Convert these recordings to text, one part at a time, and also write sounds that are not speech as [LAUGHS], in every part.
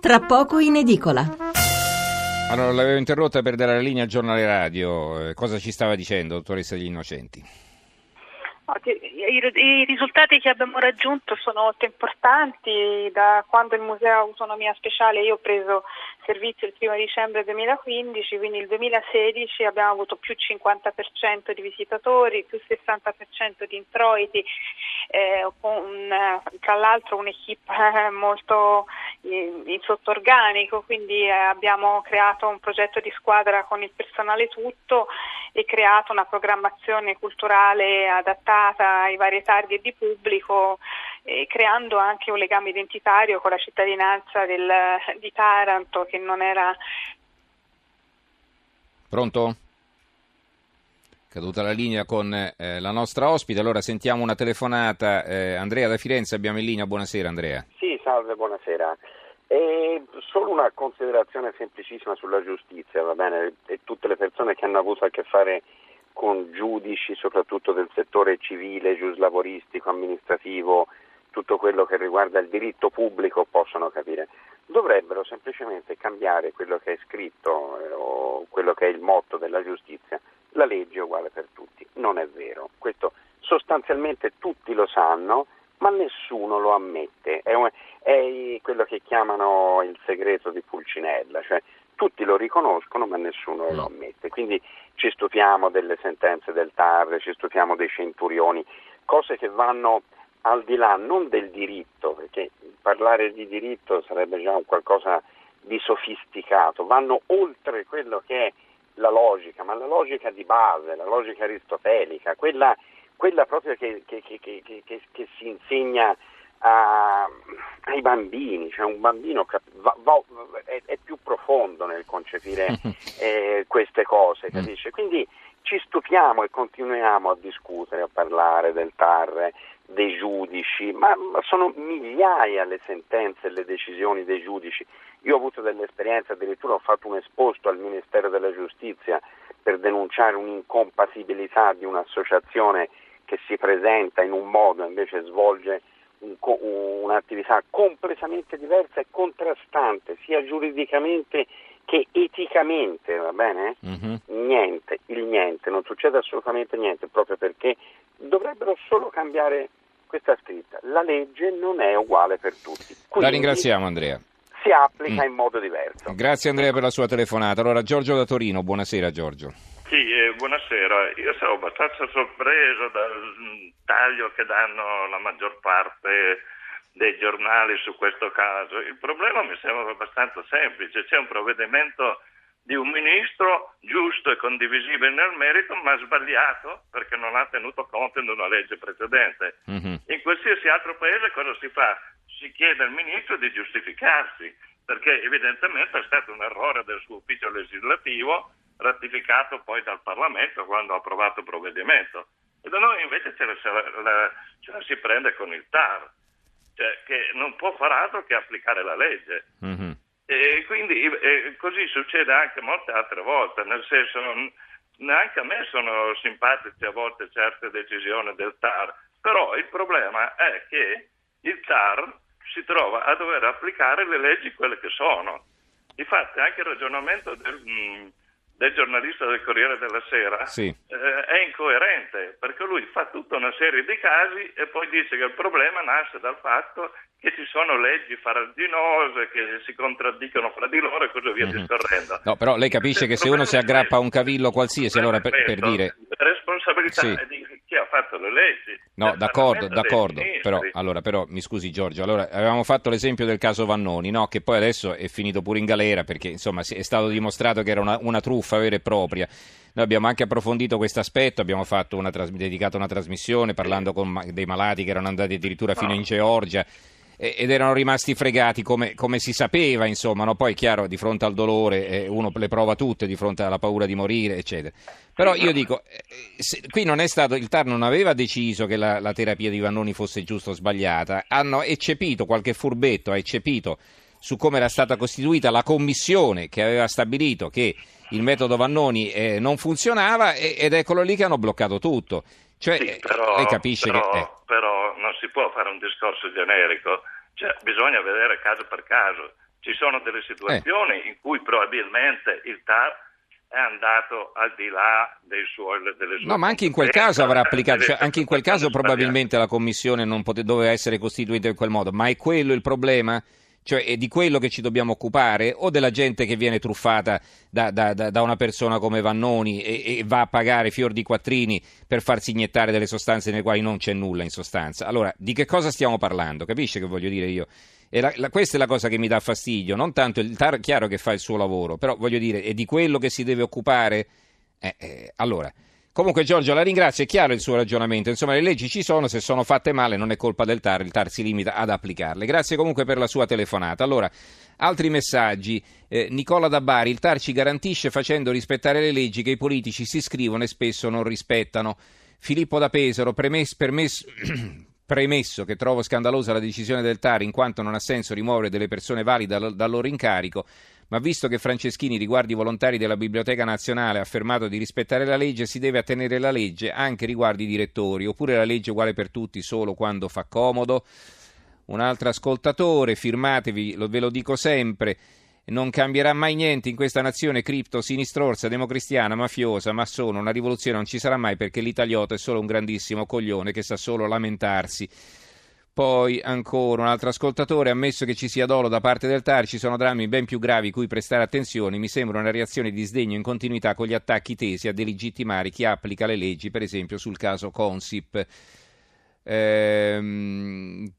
tra poco in edicola. Allora, l'avevo interrotta per dare la linea al giornale radio. Eh, Cosa ci stava dicendo, dottoressa degli Innocenti? I, risultati che abbiamo raggiunto sono molto importanti. Da quando il museo ha autonomia speciale io ho preso servizio il primo dicembre 2015, quindi il 2016 abbiamo avuto più 50% di visitatori, più 60% di introiti, eh, con, tra l'altro un'equipe molto in, in sottorganico, quindi eh, abbiamo creato un progetto di squadra con il personale tutto e creato una programmazione culturale adattata ai vari target di pubblico, eh, creando anche un legame identitario con la cittadinanza del, di Taranto che non era. Pronto? Caduta la linea con eh, la nostra ospite, allora sentiamo una telefonata. Eh, Andrea da Firenze abbiamo in linea, buonasera Andrea. Sì, salve, buonasera. E solo una considerazione semplicissima sulla giustizia, va bene? E tutte le persone che hanno avuto a che fare con giudici, soprattutto del settore civile, giuslavoristico, amministrativo, tutto quello che riguarda il diritto pubblico possono capire. Dovrebbero semplicemente cambiare quello che è scritto eh, o quello che è il motto della giustizia. La legge è uguale per tutti. Non è vero. Questo sostanzialmente tutti lo sanno, ma nessuno lo ammette. È, un, è quello che chiamano il segreto di Pulcinella, cioè tutti lo riconoscono ma nessuno lo ammette. Quindi ci stupiamo delle sentenze del TAR, ci stupiamo dei centurioni, cose che vanno al di là non del diritto, perché parlare di diritto sarebbe già un qualcosa di sofisticato, vanno oltre quello che è la logica, ma la logica di base, la logica aristotelica, quella, quella proprio che, che, che, che, si insegna a, ai bambini, cioè un bambino va, va, è, è, più profondo nel concepire [LAUGHS] eh, queste cose, mm. capisce? Quindi ci stupiamo e continuiamo a discutere, a parlare del TAR, dei giudici, ma, ma sono migliaia le sentenze e le decisioni dei giudici. Io ho avuto delle esperienze, addirittura ho fatto un esposto al Ministero della Giustizia per denunciare un'incompatibilità di un'associazione che si presenta in un modo invece svolge un, un'attività completamente diversa e contrastante, sia giuridicamente che eticamente, va bene? Mm-hmm. Niente, il niente, non succede assolutamente niente, proprio perché dovrebbero solo cambiare questa scritta. La legge non è uguale per tutti. Quindi, La ringraziamo Andrea. Si applica mm. in modo diverso. Grazie Andrea per la sua telefonata. Allora Giorgio da Torino, buonasera Giorgio. Sì, eh, buonasera. Io sono abbastanza sorpreso dal taglio che danno la maggior parte dei giornali su questo caso. Il problema mi sembra abbastanza semplice, c'è un provvedimento di un ministro giusto e condivisibile nel merito, ma sbagliato perché non ha tenuto conto di una legge precedente. Mm-hmm. In qualsiasi altro paese cosa si fa? Si chiede al ministro di giustificarsi, perché evidentemente è stato un errore del suo ufficio legislativo, ratificato poi dal Parlamento quando ha approvato il provvedimento. E da noi invece ce la, la, ce la si prende con il TAR cioè, che non può far altro che applicare la legge. Mm-hmm. E quindi e così succede anche molte altre volte, nel senso neanche a me sono simpatici a volte certe decisioni del TAR, però il problema è che il TAR si trova a dover applicare le leggi quelle che sono. Infatti anche il ragionamento del, mm, del giornalista del Corriere della Sera sì. eh, è incoerente perché lui fa tutta una serie di casi e poi dice che il problema nasce dal fatto che ci sono leggi farraginose che si contraddicono fra di loro e così via mm-hmm. discorrendo. No, però lei capisce che se uno si aggrappa a un cavillo qualsiasi, allora per, per dire... La responsabilità sì. è di fatto le leggi. No, d'accordo, d'accordo. Però, allora, però, mi scusi Giorgio, allora, avevamo fatto l'esempio del caso Vannoni, no? che poi adesso è finito pure in galera perché insomma è stato dimostrato che era una, una truffa vera e propria. Noi abbiamo anche approfondito questo aspetto, abbiamo una, dedicato una trasmissione parlando con dei malati che erano andati addirittura fino in Georgia ed erano rimasti fregati come, come si sapeva, insomma, no? poi chiaro di fronte al dolore eh, uno le prova tutte, di fronte alla paura di morire, eccetera. Però io dico, eh, se, qui non è stato, il TAR non aveva deciso che la, la terapia di Vannoni fosse giusta o sbagliata, hanno eccepito, qualche furbetto ha eccepito su come era stata costituita la commissione che aveva stabilito che il metodo Vannoni eh, non funzionava ed eccolo lì che hanno bloccato tutto. Cioè, sì, però, lei capisce però, che... Eh. Però non si può fare un discorso generico, cioè, bisogna vedere caso per caso. ci sono delle situazioni eh. in cui probabilmente il TAR è andato al di là dei suoi, delle sue No, ma anche in quel caso avrà applicato, cioè, anche in quel caso probabilmente la commissione non pote, doveva essere costituita in quel modo, ma è quello il problema? Cioè è di quello che ci dobbiamo occupare o della gente che viene truffata da, da, da una persona come Vannoni e, e, va a pagare fior di quattrini per farsi iniettare delle sostanze nelle quali non c'è nulla in sostanza? Allora, di che cosa stiamo parlando? Capisce che voglio dire io? La, la, questa è la cosa che mi dà fastidio, non tanto il TAR, chiaro che fa il suo lavoro, però voglio dire, è di quello che si deve occupare? Eh, eh, allora, comunque Giorgio la ringrazio, è chiaro il suo ragionamento, insomma le leggi ci sono, se sono fatte male non è colpa del TAR, il TAR si limita ad applicarle. Grazie comunque per la sua telefonata. Allora, altri messaggi, eh, Nicola da Bari, il TAR ci garantisce facendo rispettare le leggi che i politici si scrivono e spesso non rispettano. Filippo da Pesaro, premesso, permesso, [CLEARS THROAT] Premesso che trovo scandalosa la decisione del TAR in quanto non ha senso rimuovere delle persone valide dal, dal loro incarico, ma visto che Franceschini riguardo i volontari della Biblioteca Nazionale ha affermato di rispettare la legge, si deve attenere la legge anche riguardo i direttori, oppure la legge è uguale per tutti solo quando fa comodo. Un altro ascoltatore, firmatevi, lo, ve lo dico sempre, non cambierà mai niente in questa nazione cripto, sinistrorsa, democristiana, mafiosa, massona. Una rivoluzione non ci sarà mai perché l'italiotto è solo un grandissimo coglione che sa solo lamentarsi. Poi ancora un altro ascoltatore, ammesso che ci sia dolo da parte del TAR, ci sono drammi ben più gravi cui prestare attenzione. Mi sembra una reazione di sdegno in continuità con gli attacchi tesi a delegittimare chi applica le leggi, per esempio sul caso Consip. Ehm,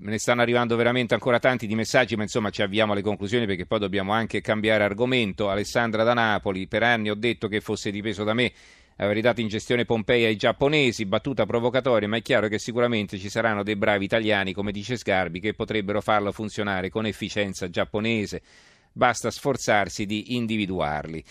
ne stanno arrivando veramente ancora tanti di messaggi, ma insomma ci avviamo alle conclusioni perché poi dobbiamo anche cambiare argomento. Alessandra da Napoli, per anni ho detto che fosse dipeso da me aver dato in gestione Pompei ai giapponesi, battuta provocatoria, ma è chiaro che sicuramente ci saranno dei bravi italiani, come dice Sgarbi, che potrebbero farlo funzionare con efficienza giapponese basta sforzarsi di individuarli.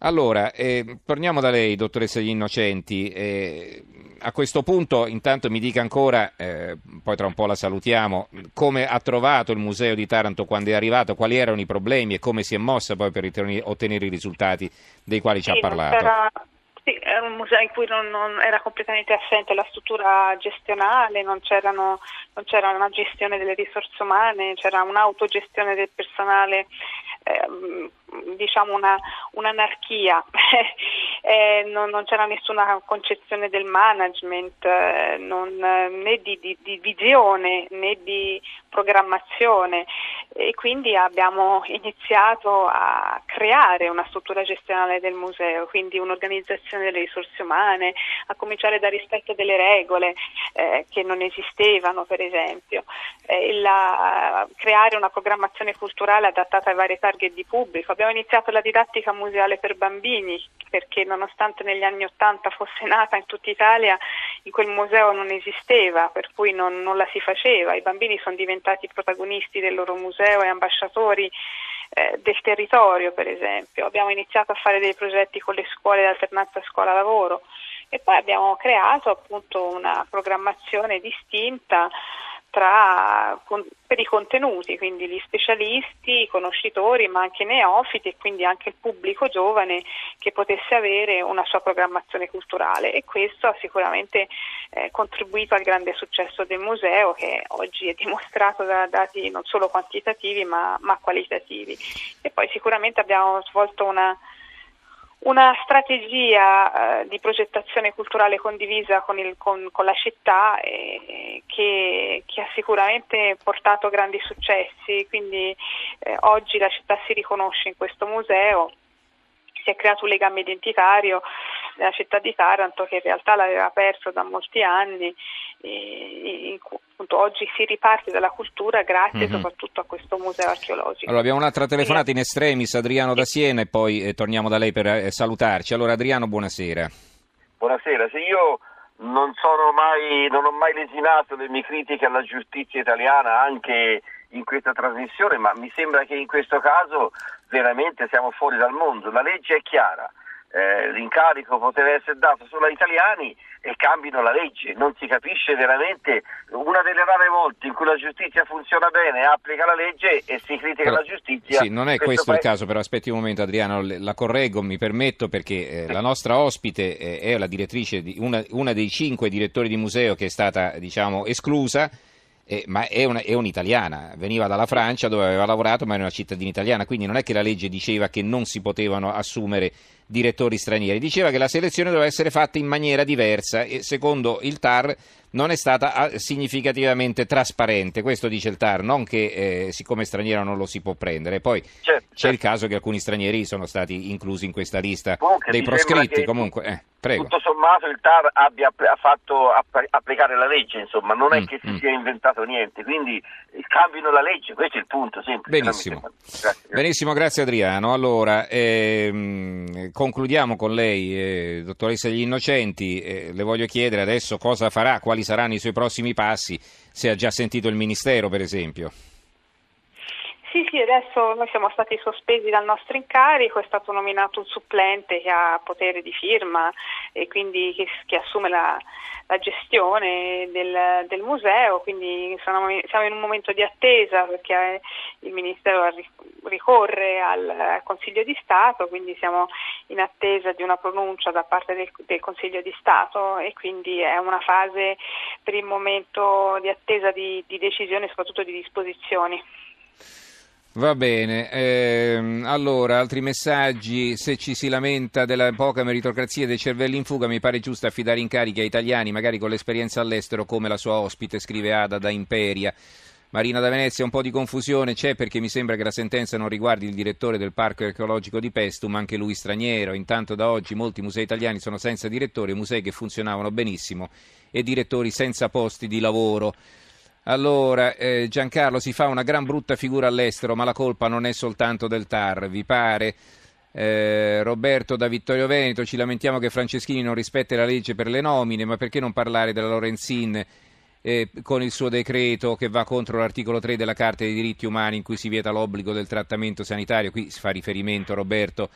Allora, eh, torniamo da lei, dottoressa Gli Innocenti. Eh, a questo punto, intanto mi dica ancora, eh, poi tra un po' la salutiamo, come ha trovato il Museo di Taranto quando è arrivato, quali erano i problemi e come si è mossa poi per ottenere i risultati dei quali ci ha parlato. Sì, era un museo in cui non, non era completamente assente la struttura gestionale, non, non, c'era una gestione delle risorse umane, c'era un'autogestione del personale eh, diciamo una, un'anarchia, [LAUGHS] eh, non, non, c'era nessuna concezione del management, eh, non, né di, di, di, visione né di programmazione e quindi abbiamo iniziato a creare una struttura gestionale del museo, quindi un'organizzazione delle risorse umane, a cominciare dal rispetto delle regole eh, che non esistevano per esempio, eh, la, creare una programmazione culturale adattata ai vari target di pubblico. Abbiamo iniziato la didattica museale per bambini perché nonostante negli anni Ottanta fosse nata in tutta Italia, in quel museo non esisteva, per cui non, non la si faceva. I bambini sono diventati protagonisti del loro museo e ambasciatori eh, del territorio, per esempio. Abbiamo iniziato a fare dei progetti con le scuole di alternanza scuola-lavoro e poi abbiamo creato appunto una programmazione distinta tra, per i contenuti, quindi gli specialisti, i conoscitori, ma anche i neofiti e quindi anche il pubblico giovane che potesse avere una sua programmazione culturale e questo ha sicuramente eh, contribuito al grande successo del museo che oggi è dimostrato da dati non solo quantitativi ma, ma qualitativi. E poi sicuramente abbiamo svolto una una strategia eh, di progettazione culturale condivisa con, il, con, con la città eh, che, che, ha sicuramente portato grandi successi, quindi eh, oggi la città si riconosce in questo museo, si è creato un legame identitario nella città di Taranto che in realtà l'aveva perso da molti anni e, appunto, oggi si riparte dalla cultura grazie mm-hmm. soprattutto a questo museo archeologico. Allora abbiamo un'altra telefonata in estremis, Adriano da Siena e poi eh, torniamo da lei per eh, salutarci. Allora Adriano, buonasera. Buonasera, se io non, mai, non ho mai lesinato le mie critiche alla giustizia italiana anche in questa trasmissione, ma mi sembra che in questo caso veramente siamo fuori dal mondo. La legge è chiara, eh, l'incarico poteva essere dato solo agli italiani e cambino la legge, non si capisce veramente. Una delle rare volte in cui la giustizia funziona bene, applica la legge e si critica però, la giustizia. Sì, non è questo, questo il caso, però aspetti un momento Adriano, la correggo, mi permetto perché eh, la nostra ospite eh, è la direttrice, di una, una dei cinque direttori di museo che è stata diciamo esclusa eh, ma è, una, è, un'italiana, veniva dalla Francia dove aveva lavorato ma era una cittadina italiana, quindi non è che la legge diceva che non si potevano assumere direttori stranieri, diceva che la selezione doveva essere fatta in maniera diversa e secondo il TAR non è stata ah, significativamente trasparente, questo dice il TAR, non che eh, siccome straniero non lo si può prendere. Poi certo, c'è certo. il caso che alcuni stranieri sono stati inclusi in questa lista comunque, dei proscritti, comunque, eh, prego. Tutto sommato il TAR abbia fatto applicare la legge, insomma, non è mm, che si mm. sia inventato niente, quindi cambino la legge, questo è il punto semplice. Benissimo, grazie, Benissimo, grazie Adriano. Allora, ehm, concludiamo con lei, eh, dottoressa degli Innocenti, eh, le voglio chiedere adesso cosa farà, quali saranno i suoi prossimi passi, se ha già sentito il Ministero per esempio. Sì, sì, adesso noi siamo stati sospesi dal nostro incarico, è stato nominato un supplente che ha potere di firma e quindi che, che assume la, la gestione del, del, museo, quindi siamo in un momento di attesa perché il Ministero ricorre al, Consiglio di Stato, quindi siamo in attesa di una pronuncia da parte del, del Consiglio di Stato e quindi è una fase per il momento di attesa di, di decisioni e soprattutto di disposizioni. Va bene, ehm, allora altri messaggi, se ci si lamenta della poca meritocrazia dei cervelli in fuga mi pare giusto affidare incarichi a italiani magari con l'esperienza all'estero come la sua ospite, scrive Ada da Imperia. Marina da Venezia, un po' di confusione c'è perché mi sembra che la sentenza non riguardi il direttore del parco archeologico di Pestum, anche lui straniero. Intanto da oggi molti musei italiani sono senza direttori, musei che funzionavano benissimo e direttori senza posti di lavoro. Allora, eh, Giancarlo si fa una gran brutta figura all'estero, ma la colpa non è soltanto del TAR, vi pare? Eh, Roberto da Vittorio Veneto, ci lamentiamo che Franceschini non rispetta la legge per le nomine, ma perché non parlare della Lorenzin eh, con il suo decreto che va contro l'articolo 3 della Carta dei diritti umani in cui si vieta l'obbligo del trattamento sanitario? Qui si fa riferimento, Roberto,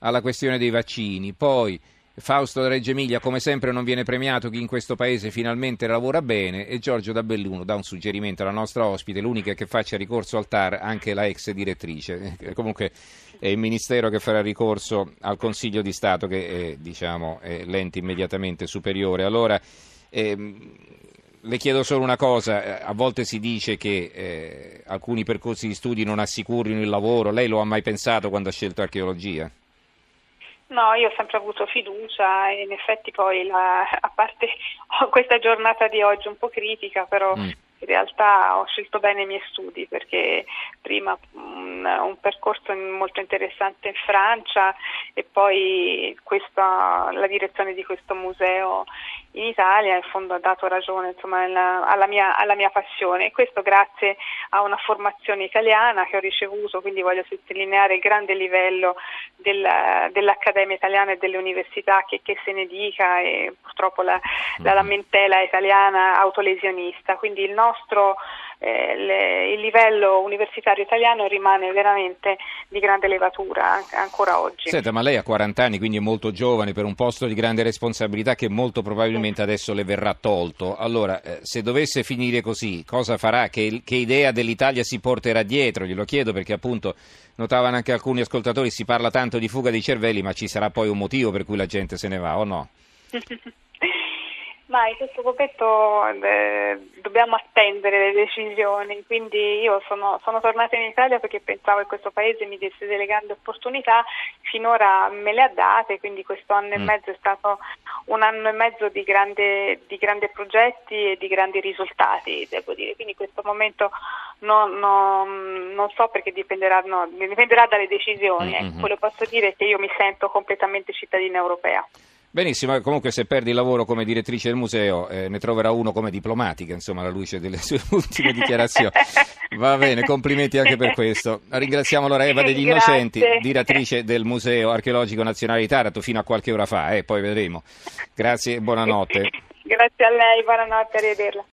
alla questione dei vaccini. Poi Fausto da Reggio Emilia, come sempre, non viene premiato chi in questo paese finalmente lavora bene e Giorgio da Belluno dà un suggerimento alla nostra ospite, l'unica che faccia ricorso al TAR, anche la ex direttrice. [LAUGHS] Comunque è il Ministero che farà ricorso al Consiglio di Stato che è, diciamo, è l'ente immediatamente superiore. Allora, ehm, le chiedo solo una cosa, eh, a volte si dice che eh, alcuni percorsi di studi non assicurino il lavoro, lei lo ha mai pensato quando ha scelto archeologia? No, io ho sempre avuto fiducia e in effetti poi la, a parte [LAUGHS] questa giornata di oggi un po' critica, però mm. in realtà ho scelto bene i miei studi perché prima un, un percorso molto interessante in Francia e poi questa, la direzione di questo museo in Italia in fondo ha dato ragione insomma, alla, mia, alla, mia, passione e questo grazie a una formazione italiana che ho ricevuto, quindi voglio sottolineare il grande livello del, dell'Accademia italiana e delle università che, che, se ne dica e purtroppo la, la mm-hmm. lamentela italiana autolesionista, quindi il nostro eh, le, il livello universitario italiano rimane veramente di grande levatura ancora oggi. Senta, ma lei ha 40 anni, quindi è molto giovane per un posto di grande responsabilità che molto probabilmente adesso le verrà tolto. Allora, eh, se dovesse finire così, cosa farà? Che, che idea dell'Italia si porterà dietro? Glielo chiedo perché appunto notavano anche alcuni ascoltatori, si parla tanto di fuga dei cervelli, ma ci sarà poi un motivo per cui la gente se ne va o no? [LAUGHS] Ma in questo momento eh, dobbiamo attendere le decisioni, quindi io sono, sono, tornata in Italia perché pensavo che questo paese mi desse delle grandi opportunità, finora me le ha date, quindi questo anno mm. e mezzo è stato un anno e mezzo di, grande, di grandi progetti e di grandi risultati, devo dire, quindi in questo momento non, non, non so perché dipenderà, no, dipenderà dalle decisioni, mm-hmm. quello che posso dire è che io mi sento completamente cittadina europea. Benissimo, comunque se perdi il lavoro come direttrice del museo eh, ne troverà uno come diplomatica, insomma, alla luce delle sue [LAUGHS] ultime dichiarazioni. Va bene, complimenti anche per questo. Ringraziamo allora Eva degli Innocenti, direttrice del Museo Archeologico Nazionale di Taranto fino a qualche ora fa, eh, poi vedremo. Grazie e buonanotte. [LAUGHS] Grazie a lei, buonanotte, arrivederla.